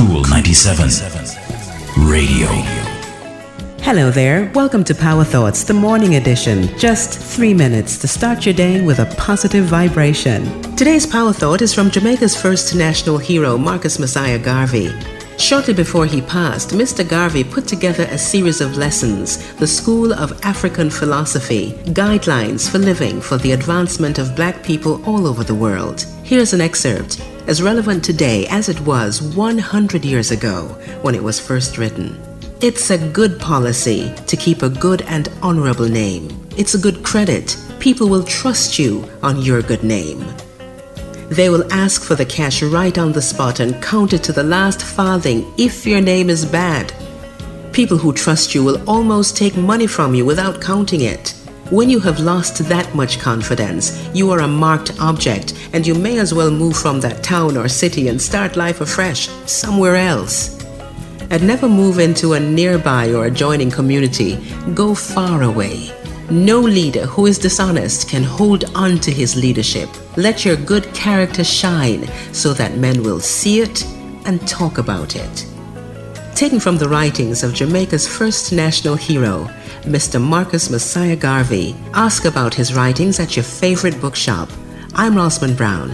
Kool 97 Radio. Hello there. Welcome to Power Thoughts, the morning edition. Just three minutes to start your day with a positive vibration. Today's Power Thought is from Jamaica's first national hero, Marcus Mosiah Garvey. Shortly before he passed, Mr. Garvey put together a series of lessons, the School of African Philosophy, Guidelines for Living for the Advancement of Black People all over the world. Here's an excerpt, as relevant today as it was 100 years ago when it was first written. It's a good policy to keep a good and honorable name. It's a good credit. People will trust you on your good name. They will ask for the cash right on the spot and count it to the last farthing if your name is bad. People who trust you will almost take money from you without counting it. When you have lost that much confidence, you are a marked object and you may as well move from that town or city and start life afresh somewhere else. And never move into a nearby or adjoining community. Go far away. No leader who is dishonest can hold on to his leadership. Let your good character shine so that men will see it and talk about it. Taken from the writings of Jamaica's first national hero, Mr. Marcus Mosiah Garvey. Ask about his writings at your favorite bookshop. I'm Rosamond Brown,